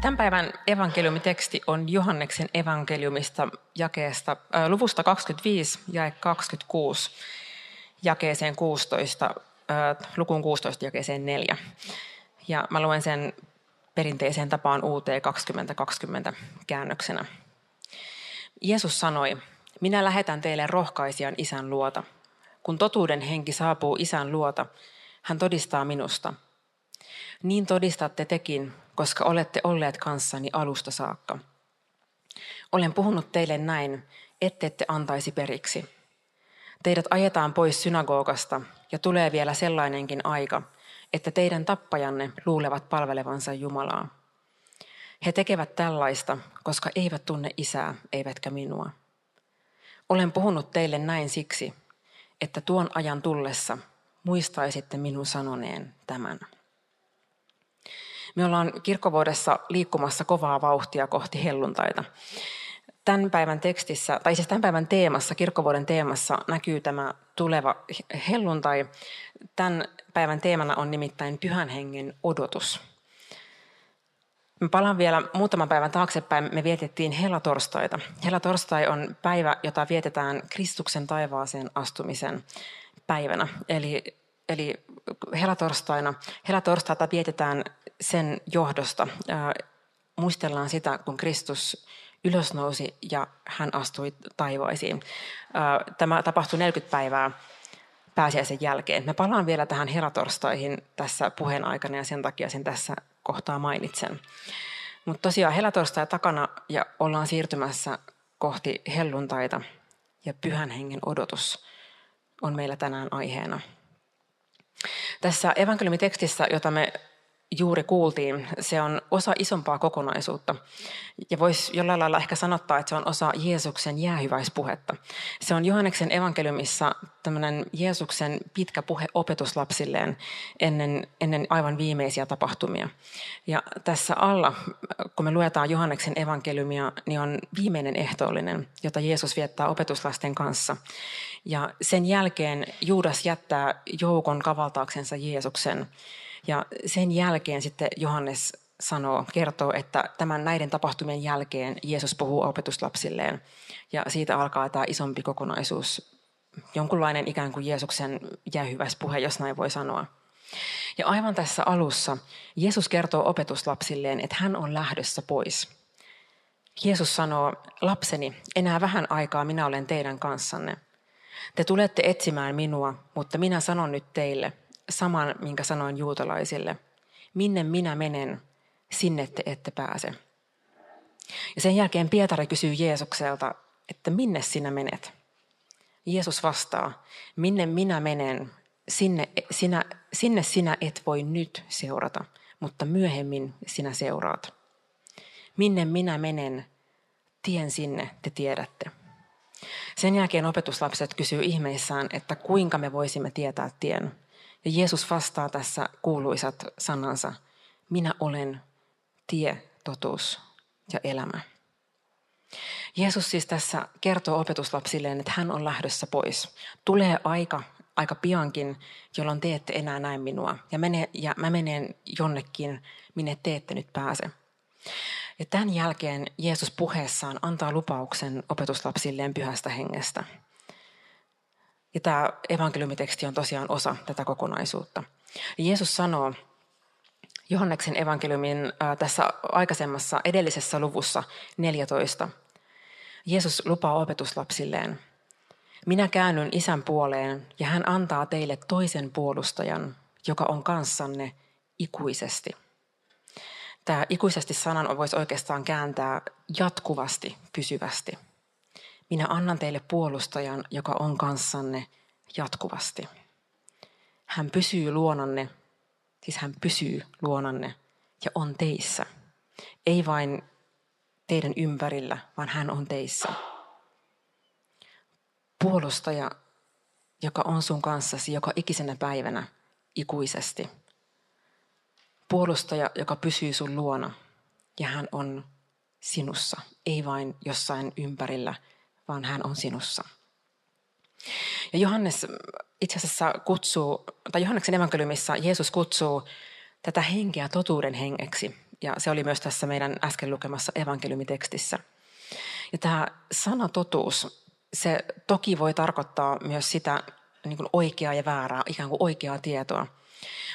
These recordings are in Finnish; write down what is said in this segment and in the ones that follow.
Tämän päivän evankeliumiteksti on Johanneksen evankeliumista jakeesta, äh, luvusta 25 ja 26 jakeeseen 16, äh, lukuun 16 jakeeseen 4. Ja mä luen sen perinteiseen tapaan UT 2020 käännöksenä. Jeesus sanoi, minä lähetän teille rohkaisijan isän luota. Kun totuuden henki saapuu isän luota, hän todistaa minusta. Niin todistatte tekin, koska olette olleet kanssani alusta saakka. Olen puhunut teille näin, ette ette antaisi periksi. Teidät ajetaan pois synagogasta ja tulee vielä sellainenkin aika, että teidän tappajanne luulevat palvelevansa Jumalaa. He tekevät tällaista, koska eivät tunne isää eivätkä minua. Olen puhunut teille näin siksi, että tuon ajan tullessa muistaisitte minun sanoneen tämän. Me ollaan kirkkovuodessa liikkumassa kovaa vauhtia kohti helluntaita. Tämän päivän tekstissä, tai siis tämän päivän teemassa, kirkkovuoden teemassa näkyy tämä tuleva helluntai. Tämän päivän teemana on nimittäin pyhän hengen odotus. Me palaan vielä muutaman päivän taaksepäin. Me vietettiin helatorstaita. Helatorstai on päivä, jota vietetään Kristuksen taivaaseen astumisen päivänä. Eli, eli helatorstaina. Helatorstaita vietetään sen johdosta. Muistellaan sitä, kun Kristus ylösnousi ja hän astui taivaisiin. Tämä tapahtui 40 päivää pääsiäisen jälkeen. Me palaan vielä tähän helatorstaihin tässä puheen aikana ja sen takia sen tässä kohtaa mainitsen. Mutta tosiaan helatorstai takana ja ollaan siirtymässä kohti helluntaita ja pyhän hengen odotus on meillä tänään aiheena. Tässä evankeliumitekstissä, jota me juuri kuultiin, se on osa isompaa kokonaisuutta. Ja voisi jollain lailla ehkä sanottaa, että se on osa Jeesuksen jäähyväispuhetta. Se on Johanneksen evankeliumissa tämmöinen Jeesuksen pitkä puhe opetuslapsilleen ennen, ennen aivan viimeisiä tapahtumia. Ja tässä alla, kun me luetaan Johanneksen evankeliumia, niin on viimeinen ehtoollinen, jota Jeesus viettää opetuslasten kanssa. Ja sen jälkeen Juudas jättää joukon kavaltaaksensa Jeesuksen. Ja sen jälkeen sitten Johannes sanoo, kertoo, että tämän näiden tapahtumien jälkeen Jeesus puhuu opetuslapsilleen. Ja siitä alkaa tämä isompi kokonaisuus, jonkunlainen ikään kuin Jeesuksen jäähyväispuhe, jos näin voi sanoa. Ja aivan tässä alussa Jeesus kertoo opetuslapsilleen, että hän on lähdössä pois. Jeesus sanoo, lapseni, enää vähän aikaa minä olen teidän kanssanne. Te tulette etsimään minua, mutta minä sanon nyt teille, saman, minkä sanoin juutalaisille. Minne minä menen, sinne te ette pääse. Ja sen jälkeen Pietari kysyy Jeesukselta, että minne sinä menet? Jeesus vastaa, minne minä menen, sinne sinä, sinne sinä et voi nyt seurata, mutta myöhemmin sinä seuraat. Minne minä menen, tien sinne te tiedätte. Sen jälkeen opetuslapset kysyy ihmeissään, että kuinka me voisimme tietää tien. Ja Jeesus vastaa tässä kuuluisat sanansa, minä olen tie, totuus ja elämä. Jeesus siis tässä kertoo opetuslapsilleen, että hän on lähdössä pois. Tulee aika, aika piankin, jolloin te ette enää näe minua. Ja, mene, ja mä menen jonnekin, minne te ette nyt pääse. Ja tämän jälkeen Jeesus puheessaan antaa lupauksen opetuslapsilleen pyhästä hengestä – ja tämä evankeliumiteksti on tosiaan osa tätä kokonaisuutta. Jeesus sanoo Johanneksen evankeliumin tässä aikaisemmassa edellisessä luvussa 14. Jeesus lupaa opetuslapsilleen, minä käännyn isän puoleen ja hän antaa teille toisen puolustajan, joka on kanssanne ikuisesti. Tämä ikuisesti sanan voisi oikeastaan kääntää jatkuvasti, pysyvästi – minä annan teille puolustajan, joka on kanssanne jatkuvasti. Hän pysyy luonanne, siis hän pysyy luonanne ja on teissä. Ei vain teidän ympärillä, vaan hän on teissä. Puolustaja, joka on sun kanssasi joka ikisenä päivänä ikuisesti. Puolustaja, joka pysyy sun luona ja hän on sinussa, ei vain jossain ympärillä, vaan hän on sinussa. Ja Johannes itse asiassa kutsuu, tai Johanneksen evankeliumissa Jeesus kutsuu tätä henkeä totuuden hengeksi. Ja se oli myös tässä meidän äsken lukemassa evankeliumitekstissä. Ja tämä sana totuus, se toki voi tarkoittaa myös sitä niin kuin oikeaa ja väärää, ikään kuin oikeaa tietoa.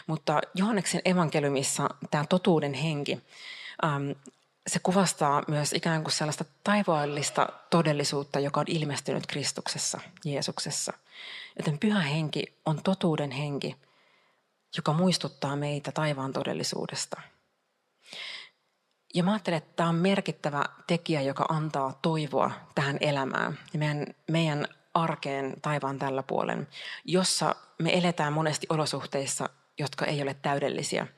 Mutta Johanneksen evankeliumissa tämä totuuden henki, se kuvastaa myös ikään kuin sellaista taivaallista todellisuutta, joka on ilmestynyt Kristuksessa, Jeesuksessa. Joten pyhä henki on totuuden henki, joka muistuttaa meitä taivaan todellisuudesta. Ja mä ajattelen, että tämä on merkittävä tekijä, joka antaa toivoa tähän elämään ja meidän, meidän arkeen taivaan tällä puolen, jossa me eletään monesti olosuhteissa, jotka ei ole täydellisiä –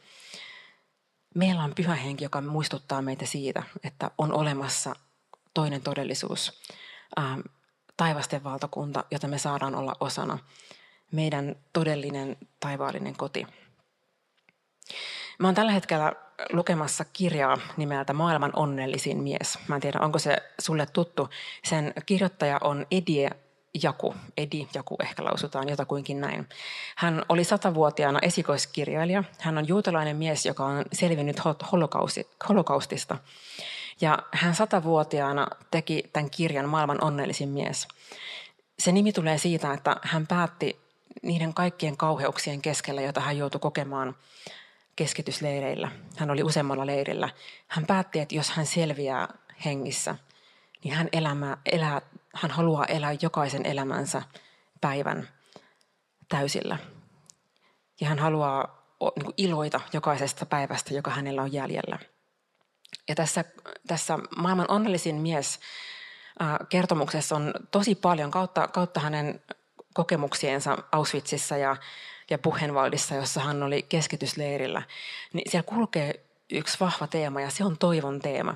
meillä on pyhä henki, joka muistuttaa meitä siitä, että on olemassa toinen todellisuus, ää, taivasten valtakunta, jota me saadaan olla osana, meidän todellinen taivaallinen koti. Mä oon tällä hetkellä lukemassa kirjaa nimeltä Maailman onnellisin mies. Mä en tiedä, onko se sulle tuttu. Sen kirjoittaja on Edie Jaku, Edi Jaku ehkä lausutaan jotakuinkin näin. Hän oli satavuotiaana esikoiskirjailija. Hän on juutalainen mies, joka on selvinnyt holokaustista. Ja hän satavuotiaana teki tämän kirjan Maailman onnellisin mies. Se nimi tulee siitä, että hän päätti niiden kaikkien kauheuksien keskellä, joita hän joutui kokemaan keskitysleireillä. Hän oli useammalla leirillä. Hän päätti, että jos hän selviää hengissä, niin hän elämä, elää hän haluaa elää jokaisen elämänsä päivän täysillä. Ja hän haluaa niin iloita jokaisesta päivästä, joka hänellä on jäljellä. Ja tässä, tässä maailman onnellisin mies kertomuksessa on tosi paljon kautta, kautta hänen kokemuksiensa Auschwitzissa ja, ja Buchenwaldissa, jossa hän oli keskitysleirillä. Niin siellä kulkee yksi vahva teema ja se on toivon teema,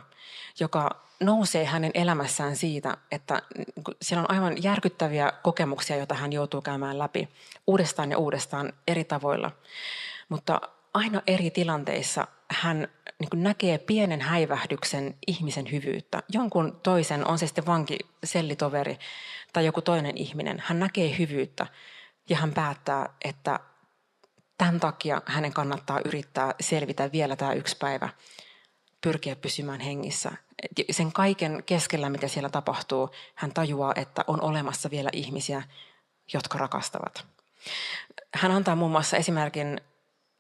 joka nousee hänen elämässään siitä, että siellä on aivan järkyttäviä kokemuksia, joita hän joutuu käymään läpi uudestaan ja uudestaan eri tavoilla. Mutta aina eri tilanteissa hän niin näkee pienen häivähdyksen ihmisen hyvyyttä. Jonkun toisen, on se sitten vanki, sellitoveri tai joku toinen ihminen, hän näkee hyvyyttä ja hän päättää, että takia hänen kannattaa yrittää selvitä vielä tämä yksi päivä, pyrkiä pysymään hengissä sen kaiken keskellä, mitä siellä tapahtuu, hän tajuaa, että on olemassa vielä ihmisiä, jotka rakastavat. Hän antaa muun muassa esimerkin,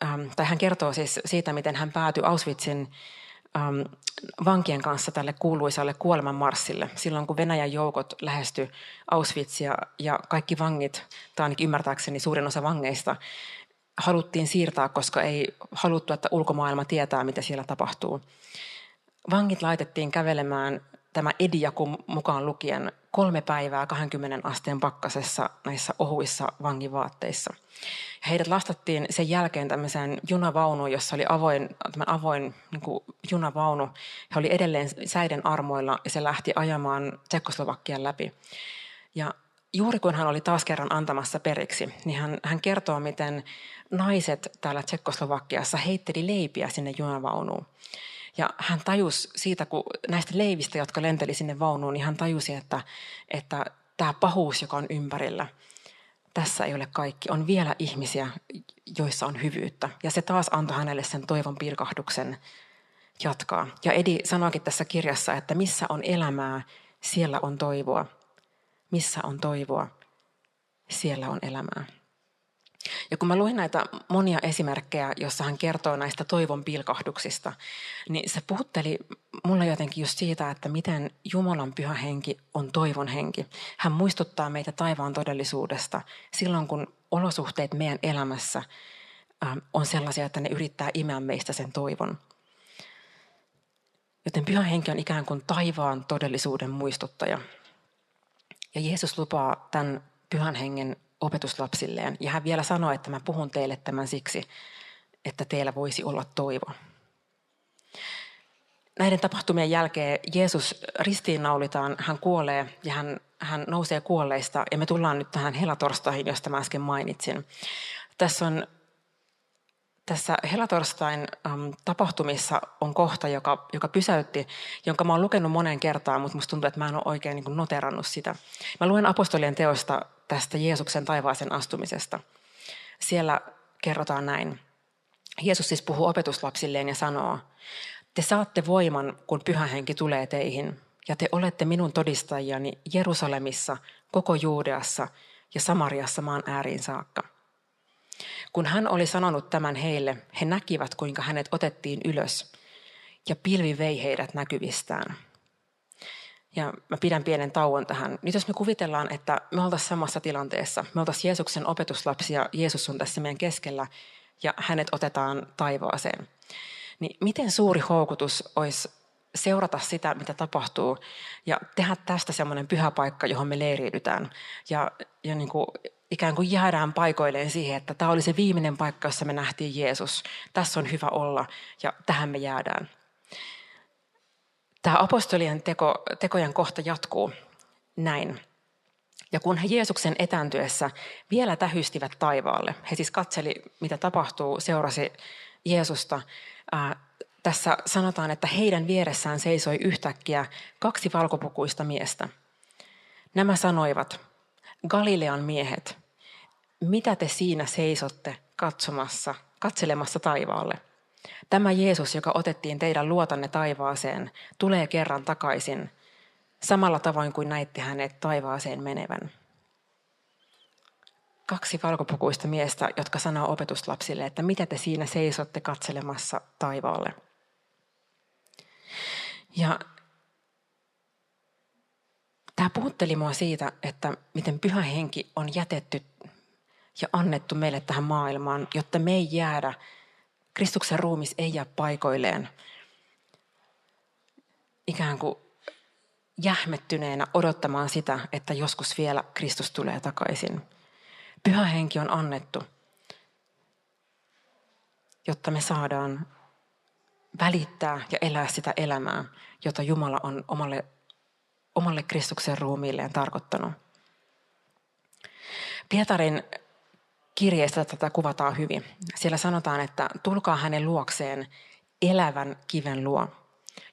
ähm, tai hän kertoo siis siitä, miten hän päätyi Auschwitzin ähm, vankien kanssa tälle kuuluisalle kuolemanmarssille. Silloin kun Venäjän joukot lähesty Auschwitzia ja kaikki vangit, tai ainakin ymmärtääkseni suurin osa vangeista, haluttiin siirtää, koska ei haluttu, että ulkomaailma tietää, mitä siellä tapahtuu. Vangit laitettiin kävelemään tämä Ediaku mukaan lukien kolme päivää 20 asteen pakkasessa näissä ohuissa vangivaatteissa. Heidät lastattiin sen jälkeen tämmöiseen junavaunuun, jossa oli avoin, avoin niin kuin junavaunu. He oli edelleen säiden armoilla ja se lähti ajamaan Tsekkoslovakian läpi. Ja juuri kun hän oli taas kerran antamassa periksi, niin hän, hän kertoo, miten naiset täällä Tsekkoslovakiassa heitteli leipiä sinne junavaunuun. Ja hän tajusi siitä, kun näistä leivistä, jotka lenteli sinne vaunuun, niin hän tajusi, että, että tämä pahuus, joka on ympärillä, tässä ei ole kaikki. On vielä ihmisiä, joissa on hyvyyttä. Ja se taas antoi hänelle sen toivon pirkahduksen jatkaa. Ja Edi sanoikin tässä kirjassa, että missä on elämää, siellä on toivoa. Missä on toivoa, siellä on elämää. Ja kun mä luin näitä monia esimerkkejä, jossa hän kertoo näistä toivon pilkahduksista, niin se puhutteli mulle jotenkin just siitä, että miten Jumalan pyhä henki on toivon henki. Hän muistuttaa meitä taivaan todellisuudesta silloin, kun olosuhteet meidän elämässä ähm, on sellaisia, että ne yrittää imeä meistä sen toivon. Joten pyhä henki on ikään kuin taivaan todellisuuden muistuttaja. Ja Jeesus lupaa tämän pyhän hengen opetuslapsilleen. Ja hän vielä sanoi, että mä puhun teille tämän siksi, että teillä voisi olla toivo. näiden tapahtumien jälkeen Jeesus ristiinnaulitaan, hän kuolee ja hän, hän nousee kuolleista. Ja me tullaan nyt tähän helatorstaihin, josta mä äsken mainitsin. Tässä on tässä helatorstain äm, tapahtumissa on kohta, joka, joka pysäytti, jonka mä oon lukenut moneen kertaan, mutta musta tuntuu, että mä en ole oikein niin noterannut sitä. Mä luen apostolien teosta tästä Jeesuksen taivaaseen astumisesta. Siellä kerrotaan näin. Jeesus siis puhuu opetuslapsilleen ja sanoo, te saatte voiman, kun pyhä henki tulee teihin, ja te olette minun todistajiani Jerusalemissa, koko Juudeassa ja Samariassa maan ääriin saakka. Kun hän oli sanonut tämän heille, he näkivät, kuinka hänet otettiin ylös, ja pilvi vei heidät näkyvistään. Ja mä pidän pienen tauon tähän. Nyt jos me kuvitellaan, että me oltaisiin samassa tilanteessa, me oltaisiin Jeesuksen opetuslapsia, Jeesus on tässä meidän keskellä, ja hänet otetaan taivaaseen. Niin miten suuri houkutus olisi seurata sitä, mitä tapahtuu, ja tehdä tästä semmoinen pyhä paikka, johon me leiriydytään. Ja, ja niin kuin ikään kuin jäädään paikoilleen siihen, että tämä oli se viimeinen paikka, jossa me nähtiin Jeesus. Tässä on hyvä olla ja tähän me jäädään. Tämä apostolien teko, tekojen kohta jatkuu näin. Ja kun he Jeesuksen etääntyessä vielä tähystivät taivaalle, he siis katseli, mitä tapahtuu, seurasi Jeesusta. Ää, tässä sanotaan, että heidän vieressään seisoi yhtäkkiä kaksi valkopukuista miestä. Nämä sanoivat, Galilean miehet, mitä te siinä seisotte katsomassa, katselemassa taivaalle? Tämä Jeesus, joka otettiin teidän luotanne taivaaseen, tulee kerran takaisin, samalla tavoin kuin näitte hänet taivaaseen menevän. Kaksi valkopukuista miestä, jotka sanoo opetuslapsille, että mitä te siinä seisotte katselemassa taivaalle. Ja tämä puhutteli mua siitä, että miten pyhä henki on jätetty ja annettu meille tähän maailmaan, jotta me ei jäädä, Kristuksen ruumis ei jää paikoilleen ikään kuin jähmettyneenä odottamaan sitä, että joskus vielä Kristus tulee takaisin. Pyhä henki on annettu, jotta me saadaan välittää ja elää sitä elämää, jota Jumala on omalle, omalle Kristuksen ruumiilleen tarkoittanut. Pietarin kirjeestä tätä kuvataan hyvin. Siellä sanotaan, että tulkaa hänen luokseen elävän kiven luo,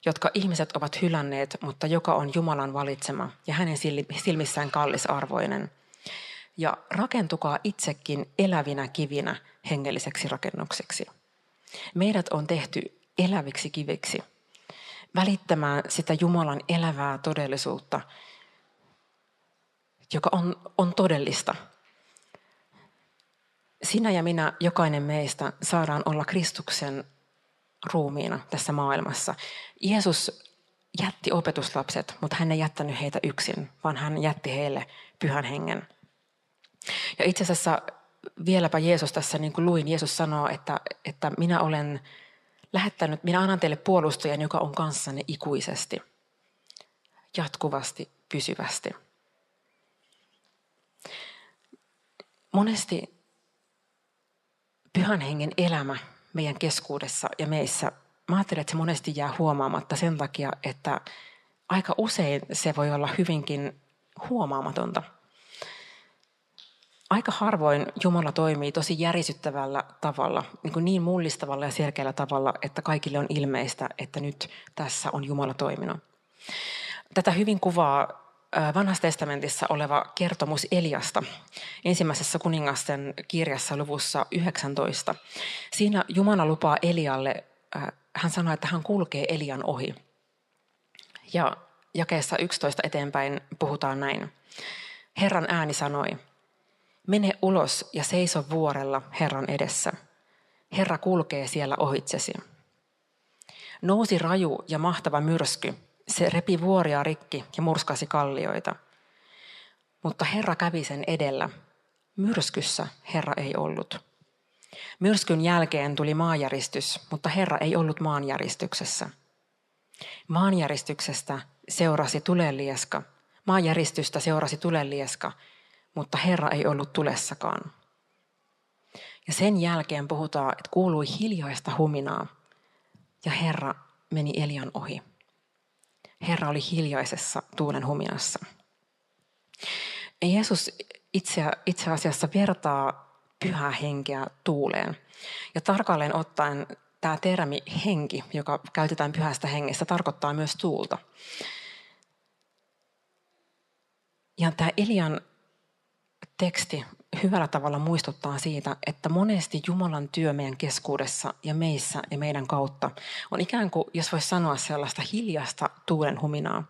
jotka ihmiset ovat hylänneet, mutta joka on Jumalan valitsema ja hänen silmissään kallisarvoinen. Ja rakentukaa itsekin elävinä kivinä hengelliseksi rakennukseksi. Meidät on tehty eläviksi kiviksi, välittämään sitä Jumalan elävää todellisuutta, joka on, on todellista – sinä ja minä, jokainen meistä, saadaan olla Kristuksen ruumiina tässä maailmassa. Jeesus jätti opetuslapset, mutta hän ei jättänyt heitä yksin, vaan hän jätti heille pyhän hengen. Ja itse asiassa vieläpä Jeesus tässä, niin kuin luin, Jeesus sanoo, että, että minä olen lähettänyt, minä annan teille puolustajan, joka on kanssanne ikuisesti, jatkuvasti, pysyvästi. Monesti pyhän hengen elämä meidän keskuudessa ja meissä, mä ajattelen, että se monesti jää huomaamatta sen takia, että aika usein se voi olla hyvinkin huomaamatonta. Aika harvoin Jumala toimii tosi järisyttävällä tavalla, niin, kuin niin mullistavalla ja selkeällä tavalla, että kaikille on ilmeistä, että nyt tässä on Jumala toiminut. Tätä hyvin kuvaa vanhassa testamentissa oleva kertomus Eliasta ensimmäisessä kuningasten kirjassa luvussa 19. Siinä Jumala lupaa Elialle, hän sanoi, että hän kulkee Elian ohi. Ja jakeessa 11 eteenpäin puhutaan näin. Herran ääni sanoi, mene ulos ja seiso vuorella Herran edessä. Herra kulkee siellä ohitsesi. Nousi raju ja mahtava myrsky, se repi vuoria rikki ja murskasi kallioita. Mutta Herra kävi sen edellä. Myrskyssä Herra ei ollut. Myrskyn jälkeen tuli maanjäristys, mutta Herra ei ollut maanjäristyksessä. Maanjäristyksestä seurasi tulelieska. Maanjäristystä seurasi tulelieska, mutta Herra ei ollut tulessakaan. Ja sen jälkeen puhutaan, että kuului hiljaista huminaa, ja Herra meni Elian ohi. Herra oli hiljaisessa tuulen huminassa. Jeesus itse, itse asiassa vertaa pyhää henkeä tuuleen. Ja tarkalleen ottaen tämä termi henki, joka käytetään pyhästä hengestä, tarkoittaa myös tuulta. Ja tämä Elian teksti hyvällä tavalla muistuttaa siitä, että monesti Jumalan työ meidän keskuudessa ja meissä ja meidän kautta on ikään kuin, jos voisi sanoa sellaista hiljasta tuulen huminaa.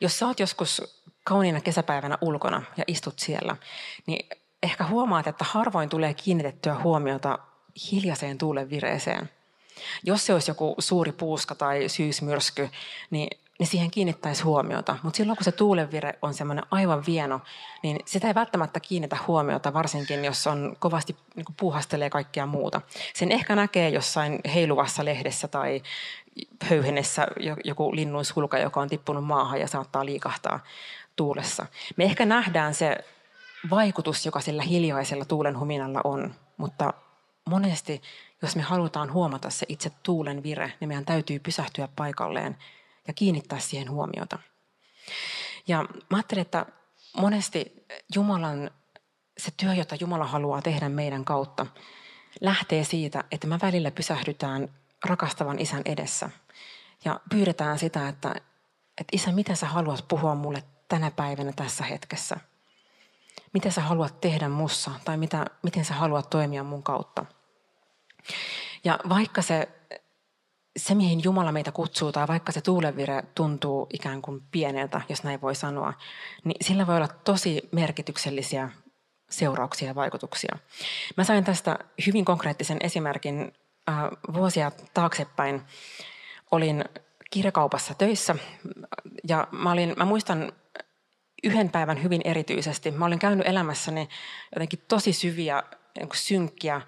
Jos sä oot joskus kauniina kesäpäivänä ulkona ja istut siellä, niin ehkä huomaat, että harvoin tulee kiinnitettyä huomiota hiljaiseen tuulen vireeseen. Jos se olisi joku suuri puuska tai syysmyrsky, niin niin siihen kiinnittäisi huomiota. Mutta silloin kun se tuulenvire on semmoinen aivan vieno, niin sitä ei välttämättä kiinnitä huomiota, varsinkin jos on kovasti niin puuhastelee kaikkea muuta. Sen ehkä näkee jossain heiluvassa lehdessä tai höyhenessä joku linnun sulka, joka on tippunut maahan ja saattaa liikahtaa tuulessa. Me ehkä nähdään se vaikutus, joka sillä hiljaisella tuulen huminalla on, mutta monesti, jos me halutaan huomata se itse tuulen vire, niin meidän täytyy pysähtyä paikalleen ja kiinnittää siihen huomiota. Ja mä ajattelen, että monesti Jumalan, se työ, jota Jumala haluaa tehdä meidän kautta, lähtee siitä, että me välillä pysähdytään rakastavan isän edessä ja pyydetään sitä, että, että isä, mitä sä haluat puhua mulle tänä päivänä tässä hetkessä? Mitä sä haluat tehdä mussa tai mitä, miten sä haluat toimia mun kautta? Ja vaikka se se, mihin Jumala meitä kutsuu, tai vaikka se tuulenvire tuntuu ikään kuin pieneltä, jos näin voi sanoa, niin sillä voi olla tosi merkityksellisiä seurauksia ja vaikutuksia. Mä sain tästä hyvin konkreettisen esimerkin äh, vuosia taaksepäin. Olin kirjakaupassa töissä ja mä, olin, mä muistan yhden päivän hyvin erityisesti. Mä olin käynyt elämässäni jotenkin tosi syviä, niin synkkiä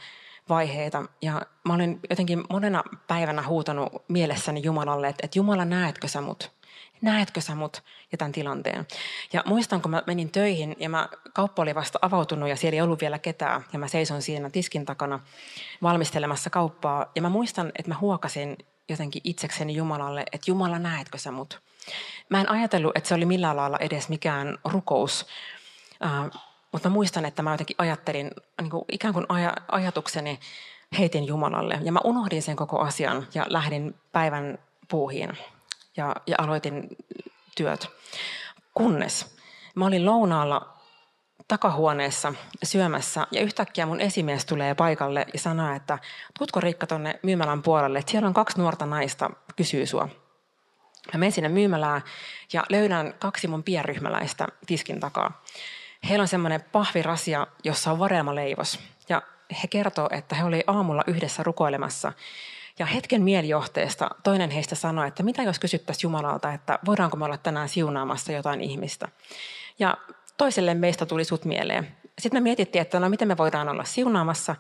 vaiheita. Ja mä olin jotenkin monena päivänä huutanut mielessäni Jumalalle, että, että Jumala, näetkö sä mut? Näetkö sä mut ja tämän tilanteen? Ja muistan, kun mä menin töihin ja mä, kauppa oli vasta avautunut ja siellä ei ollut vielä ketään. Ja mä seison siinä tiskin takana valmistelemassa kauppaa. Ja mä muistan, että mä huokasin jotenkin itsekseni Jumalalle, että Jumala, näetkö sä mut? Mä en ajatellut, että se oli millään lailla edes mikään rukous, mutta mä muistan, että mä jotenkin ajattelin, niin kuin ikään kuin aja, ajatukseni heitin Jumalalle. Ja mä unohdin sen koko asian ja lähdin päivän puuhiin ja, ja aloitin työt. Kunnes mä olin lounaalla takahuoneessa syömässä ja yhtäkkiä mun esimies tulee paikalle ja sanoo, että tutko Riikka tonne myymälän puolelle, että siellä on kaksi nuorta naista, kysyy sua. Mä menen sinne myymälään ja löydän kaksi mun pienryhmäläistä tiskin takaa. Heillä on semmoinen pahvirasia, jossa on varelmaleivos. Ja he kertoo, että he olivat aamulla yhdessä rukoilemassa. Ja hetken mielijohteesta toinen heistä sanoi, että mitä jos kysyttäisiin Jumalalta, että voidaanko me olla tänään siunaamassa jotain ihmistä. Ja toiselle meistä tuli sut mieleen. Sitten me mietittiin, että no miten me voidaan olla siunaamassa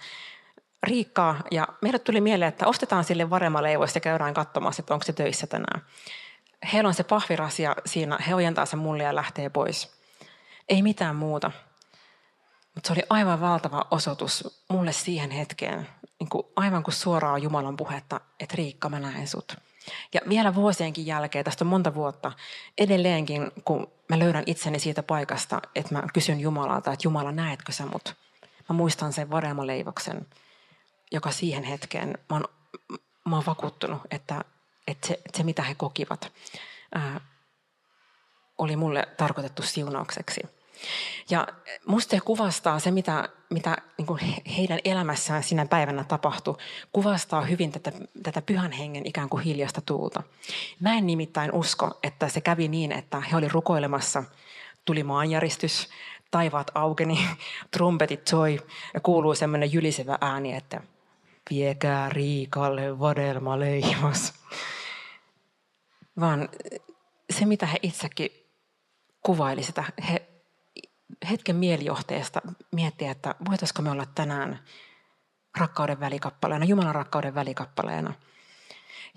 Riikkaa. Ja meille tuli mieleen, että ostetaan sille varemaleivos ja käydään katsomassa, että onko se töissä tänään. Heillä on se pahvirasia siinä, he ojentaa sen mulle ja lähtee pois. Ei mitään muuta. Mutta se oli aivan valtava osoitus mulle siihen hetkeen, niin kuin aivan kuin suoraa Jumalan puhetta, että Riikka, mä näen sut. Ja vielä vuosienkin jälkeen, tästä on monta vuotta, edelleenkin kun mä löydän itseni siitä paikasta, että mä kysyn Jumalalta, että Jumala, näetkö sä mut? Mä muistan sen varemaleivoksen, joka siihen hetkeen, mä oon, mä oon vakuuttunut, että, että, se, että se mitä he kokivat, ää, oli mulle tarkoitettu siunaukseksi. Ja musta se kuvastaa se, mitä, mitä niin kuin heidän elämässään sinä päivänä tapahtui, kuvastaa hyvin tätä, tätä pyhän hengen ikään kuin hiljasta tuulta. Mä en nimittäin usko, että se kävi niin, että he oli rukoilemassa, tuli maanjäristys, taivaat aukeni, trumpetit soi ja kuuluu semmoinen jylisevä ääni, että viekää Riikalle vadelma leivas. Vaan se, mitä he itsekin kuvaili sitä, he hetken mielijohteesta miettiä, että voitaisiko me olla tänään rakkauden välikappaleena, Jumalan rakkauden välikappaleena.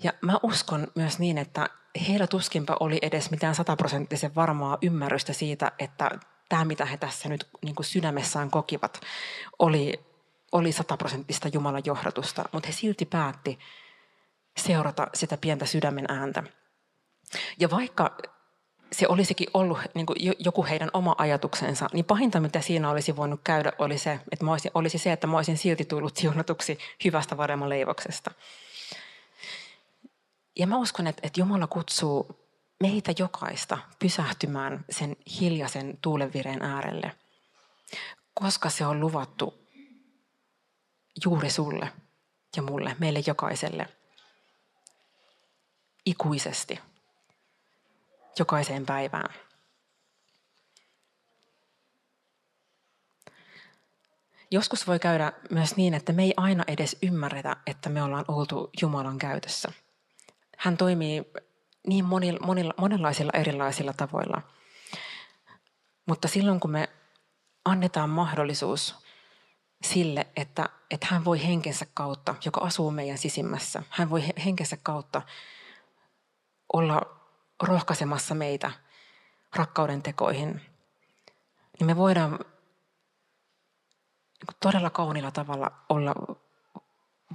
Ja mä uskon myös niin, että heillä tuskinpa oli edes mitään sataprosenttisen varmaa ymmärrystä siitä, että tämä, mitä he tässä nyt niin kuin sydämessään kokivat, oli, oli sataprosenttista Jumalan johdatusta. Mutta he silti päätti, seurata sitä pientä sydämen ääntä. Ja vaikka se olisikin ollut niin kuin joku heidän oma ajatuksensa, niin pahinta mitä siinä olisi voinut käydä oli se, että olisin, olisi se, että mä olisin silti tullut siunatuksi hyvästä varemman leivoksesta. Ja mä uskon, että, että Jumala kutsuu meitä jokaista pysähtymään sen hiljaisen tuulenvireen äärelle, koska se on luvattu juuri sulle ja mulle, meille jokaiselle, ikuisesti, jokaiseen päivään. Joskus voi käydä myös niin, että me ei aina edes ymmärretä, että me ollaan oltu Jumalan käytössä. Hän toimii niin monilla, monilla, monenlaisilla erilaisilla tavoilla. Mutta silloin kun me annetaan mahdollisuus sille, että, että hän voi henkensä kautta, joka asuu meidän sisimmässä, hän voi henkensä kautta olla rohkaisemassa meitä rakkauden tekoihin, niin me voidaan niin todella kauniilla tavalla olla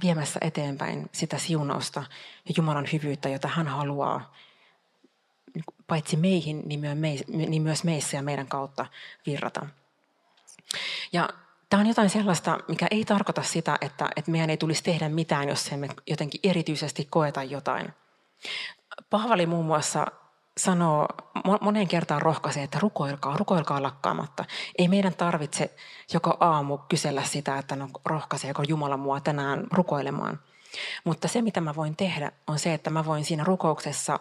viemässä eteenpäin sitä siunausta ja Jumalan hyvyyttä, jota hän haluaa paitsi meihin, niin myös meissä ja meidän kautta virrata. Ja tämä on jotain sellaista, mikä ei tarkoita sitä, että, että meidän ei tulisi tehdä mitään, jos emme jotenkin erityisesti koeta jotain. Pahvali muun muassa sanoo moneen kertaan rohkaisee, että rukoilkaa, rukoilkaa lakkaamatta. Ei meidän tarvitse joka aamu kysellä sitä, että no rohkaiseeko Jumala mua tänään rukoilemaan. Mutta se, mitä mä voin tehdä, on se, että mä voin siinä rukouksessa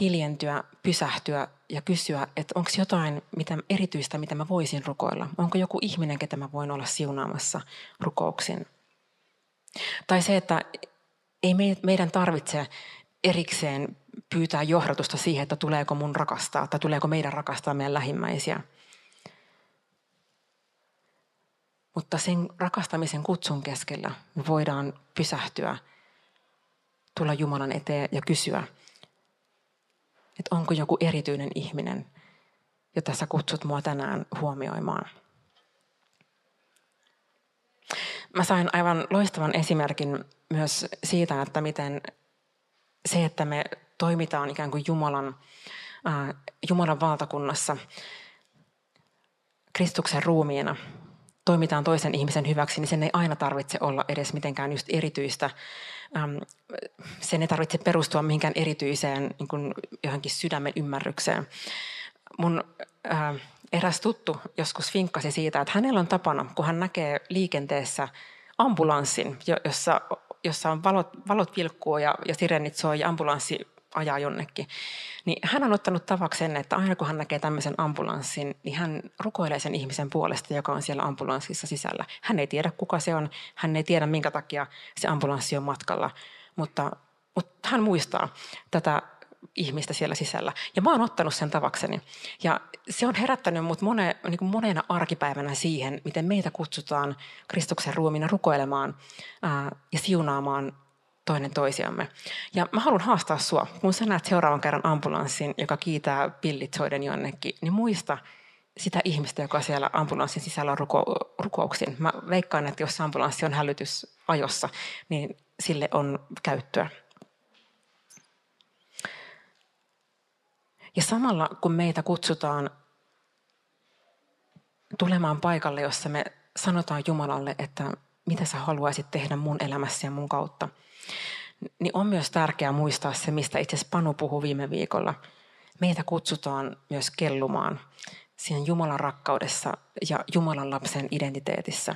hiljentyä, pysähtyä ja kysyä, että onko jotain mitä, erityistä, mitä mä voisin rukoilla. Onko joku ihminen, ketä mä voin olla siunaamassa rukouksin. Tai se, että ei meidän tarvitse erikseen pyytää johdatusta siihen, että tuleeko mun rakastaa tai tuleeko meidän rakastaa meidän lähimmäisiä. Mutta sen rakastamisen kutsun keskellä me voidaan pysähtyä, tulla Jumalan eteen ja kysyä, että onko joku erityinen ihminen, jota sä kutsut mua tänään huomioimaan. Mä sain aivan loistavan esimerkin myös siitä, että miten se, että me toimitaan ikään kuin Jumalan, äh, Jumalan valtakunnassa Kristuksen ruumiina, toimitaan toisen ihmisen hyväksi, niin sen ei aina tarvitse olla edes mitenkään just erityistä. Ähm, sen ei tarvitse perustua mihinkään erityiseen niin kuin johonkin sydämen ymmärrykseen. Mun äh, eräs tuttu joskus vinkkasi siitä, että hänellä on tapana, kun hän näkee liikenteessä ambulanssin, jossa, jossa on valot, valot vilkkuu ja, ja sirenit soi ja ambulanssi ajaa jonnekin. Niin hän on ottanut tavaksi sen, että aina kun hän näkee tämmöisen ambulanssin, niin hän rukoilee sen ihmisen puolesta, joka on siellä ambulanssissa sisällä. Hän ei tiedä, kuka se on, hän ei tiedä, minkä takia se ambulanssi on matkalla, mutta, mutta hän muistaa tätä ihmistä siellä sisällä. Ja mä oon ottanut sen tavakseni. Ja se on herättänyt mut mone, niin kuin monena arkipäivänä siihen, miten meitä kutsutaan Kristuksen ruumiina rukoilemaan ää, ja siunaamaan toinen toisiamme. Ja mä haluan haastaa sua, kun sä näet seuraavan kerran ambulanssin, joka kiitää pillit soiden jonnekin, niin muista sitä ihmistä, joka siellä ambulanssin sisällä on ruko, rukouksin. Mä veikkaan, että jos ambulanssi on hälytysajossa, niin sille on käyttöä. Ja samalla kun meitä kutsutaan tulemaan paikalle, jossa me sanotaan Jumalalle, että mitä sä haluaisit tehdä mun elämässä ja mun kautta – niin on myös tärkeää muistaa se, mistä itse asiassa Panu puhui viime viikolla. Meitä kutsutaan myös kellumaan siinä Jumalan rakkaudessa ja Jumalan lapsen identiteetissä.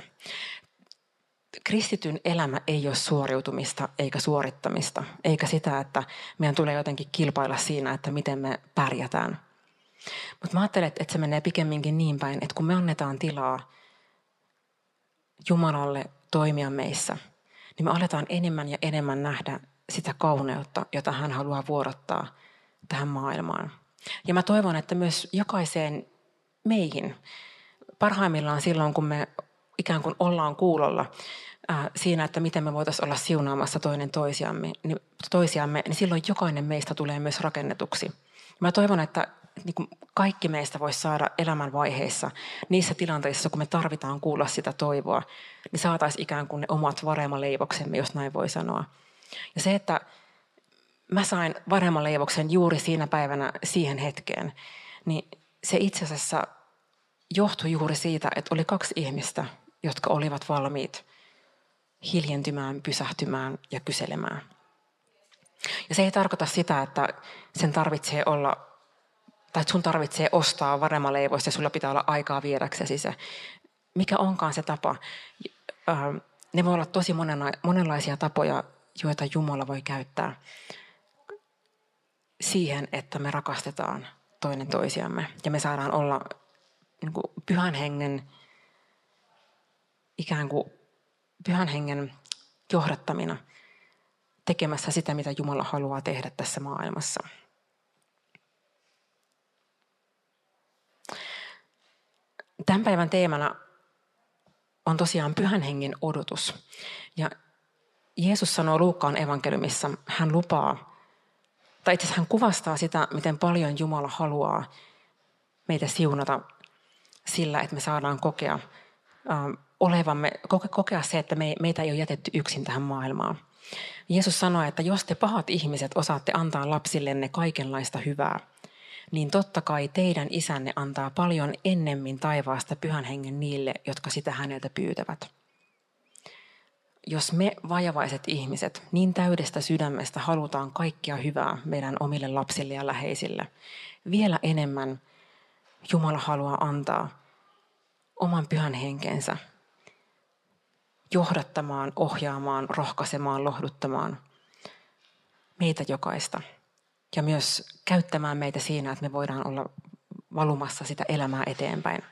Kristityn elämä ei ole suoriutumista eikä suorittamista, eikä sitä, että meidän tulee jotenkin kilpailla siinä, että miten me pärjätään. Mutta mä ajattelen, että se menee pikemminkin niin päin, että kun me annetaan tilaa Jumalalle toimia meissä – niin me aletaan enemmän ja enemmän nähdä sitä kauneutta, jota hän haluaa vuorottaa tähän maailmaan. Ja mä toivon, että myös jokaiseen meihin, parhaimmillaan silloin, kun me ikään kuin ollaan kuulolla ää, siinä, että miten me voitaisiin olla siunaamassa toinen toisiamme, niin, toisiamme, niin silloin jokainen meistä tulee myös rakennetuksi. Mä toivon, että niin kuin kaikki meistä voisi saada elämän vaiheissa, niissä tilanteissa, kun me tarvitaan kuulla sitä toivoa, niin saataisiin ikään kuin ne omat varemaleivoksemme, jos näin voi sanoa. Ja se, että mä sain varemman leivoksen juuri siinä päivänä siihen hetkeen, niin se itse asiassa johtui juuri siitä, että oli kaksi ihmistä, jotka olivat valmiit hiljentymään, pysähtymään ja kyselemään. Ja se ei tarkoita sitä, että sen tarvitsee olla, tai sun tarvitsee ostaa varemaleivoista ja sulla pitää olla aikaa viedäksesi se. Mikä onkaan se tapa. Ähm, ne voi olla tosi monenlaisia tapoja, joita Jumala voi käyttää siihen, että me rakastetaan toinen toisiamme. Ja me saadaan olla niin kuin pyhän hengen, ikään kuin pyhän hengen johdattamina tekemässä sitä, mitä Jumala haluaa tehdä tässä maailmassa. Tämän päivän teemana on tosiaan pyhän hengen odotus. Ja Jeesus sanoo Luukkaan evankeliumissa, hän lupaa, tai itse hän kuvastaa sitä, miten paljon Jumala haluaa meitä siunata sillä, että me saadaan kokea äh, olevamme, kokea se, että me, meitä ei ole jätetty yksin tähän maailmaan. Jeesus sanoi, että jos te pahat ihmiset osaatte antaa lapsillenne kaikenlaista hyvää, niin totta kai teidän isänne antaa paljon ennemmin taivaasta pyhän hengen niille, jotka sitä häneltä pyytävät. Jos me vajavaiset ihmiset niin täydestä sydämestä halutaan kaikkia hyvää meidän omille lapsille ja läheisille, vielä enemmän Jumala haluaa antaa oman pyhän henkensä johdattamaan, ohjaamaan, rohkaisemaan, lohduttamaan meitä jokaista. Ja myös käyttämään meitä siinä, että me voidaan olla valumassa sitä elämää eteenpäin.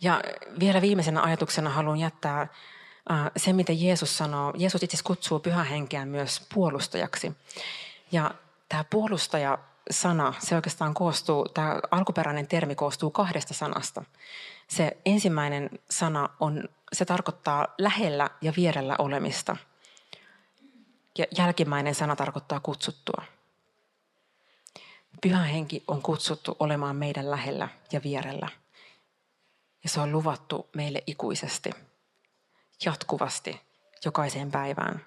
Ja vielä viimeisenä ajatuksena haluan jättää äh, se, mitä Jeesus sanoo. Jeesus itse kutsuu pyhä henkeä myös puolustajaksi. Ja tämä puolustaja-sana, se oikeastaan koostuu, tämä alkuperäinen termi koostuu kahdesta sanasta. Se ensimmäinen sana on, se tarkoittaa lähellä ja vierellä olemista. Ja jälkimmäinen sana tarkoittaa kutsuttua. Pyhä henki on kutsuttu olemaan meidän lähellä ja vierellä. Ja se on luvattu meille ikuisesti, jatkuvasti, jokaiseen päivään.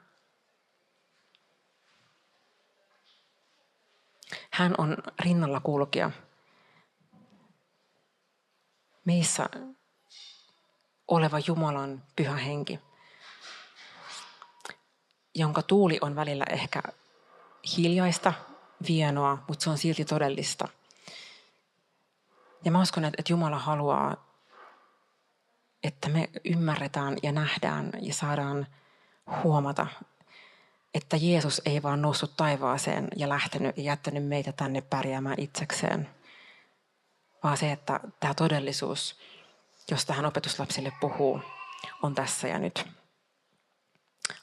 Hän on rinnalla kulkija meissä oleva Jumalan pyhä henki, jonka tuuli on välillä ehkä hiljaista, vienoa, mutta se on silti todellista. Ja mä uskon, että Jumala haluaa, että me ymmärretään ja nähdään ja saadaan huomata, että Jeesus ei vaan noussut taivaaseen ja lähtenyt ja jättänyt meitä tänne pärjäämään itsekseen – vaan se, että tämä todellisuus, josta hän opetuslapsille puhuu, on tässä ja nyt.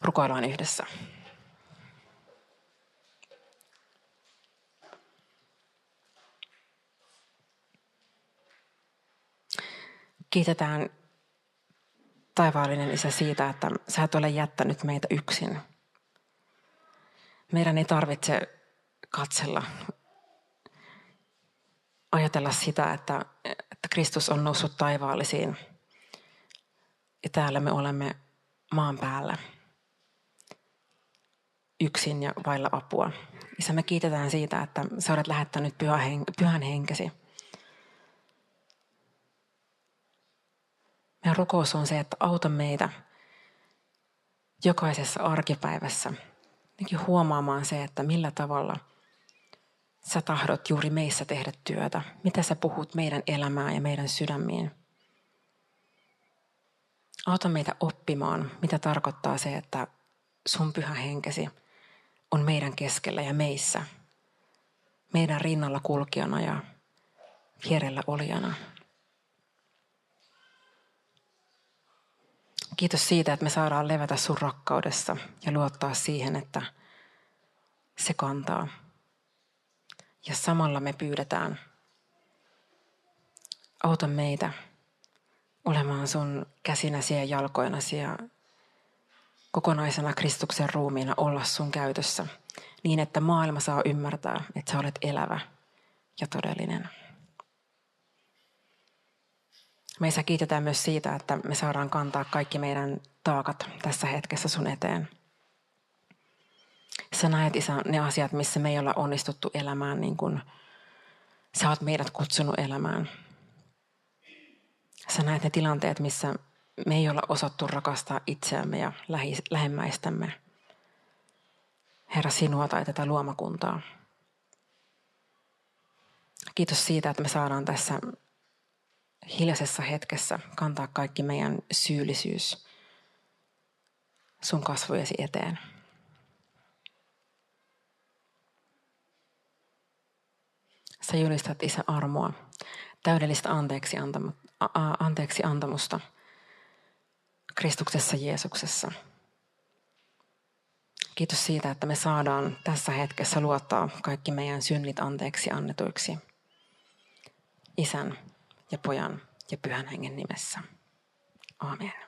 Rukoillaan yhdessä. Kiitetään taivaallinen Isä siitä, että sä et ole jättänyt meitä yksin. Meidän ei tarvitse katsella ajatella sitä, että, että Kristus on noussut taivaallisiin ja täällä me olemme maan päällä yksin ja vailla apua. Isä, me kiitetään siitä, että sä olet lähettänyt pyhän henkesi. Meidän rukous on se, että auta meitä jokaisessa arkipäivässä huomaamaan se, että millä tavalla – sä tahdot juuri meissä tehdä työtä? Mitä sä puhut meidän elämään ja meidän sydämiin? Auta meitä oppimaan, mitä tarkoittaa se, että sun pyhä henkesi on meidän keskellä ja meissä. Meidän rinnalla kulkijana ja vierellä olijana. Kiitos siitä, että me saadaan levätä sun rakkaudessa ja luottaa siihen, että se kantaa. Ja samalla me pyydetään, auta meitä olemaan sun käsinäsi ja jalkoinasi ja kokonaisena Kristuksen ruumiina olla sun käytössä niin, että maailma saa ymmärtää, että sä olet elävä ja todellinen. Meissä kiitetään myös siitä, että me saadaan kantaa kaikki meidän taakat tässä hetkessä sun eteen. Sä näet, Isä, ne asiat, missä me ei olla onnistuttu elämään niin kuin sä oot meidät kutsunut elämään. Sä näet ne tilanteet, missä me ei olla osattu rakastaa itseämme ja lähemmäistämme. Herra, sinua tai tätä luomakuntaa. Kiitos siitä, että me saadaan tässä hiljaisessa hetkessä kantaa kaikki meidän syyllisyys sun kasvojesi eteen. Sä julistat Isä armoa, täydellistä anteeksi, antama, a, anteeksi antamusta Kristuksessa Jeesuksessa. Kiitos siitä, että me saadaan tässä hetkessä luottaa kaikki meidän synnit anteeksi annetuiksi. Isän ja pojan ja pyhän hengen nimessä. Amen.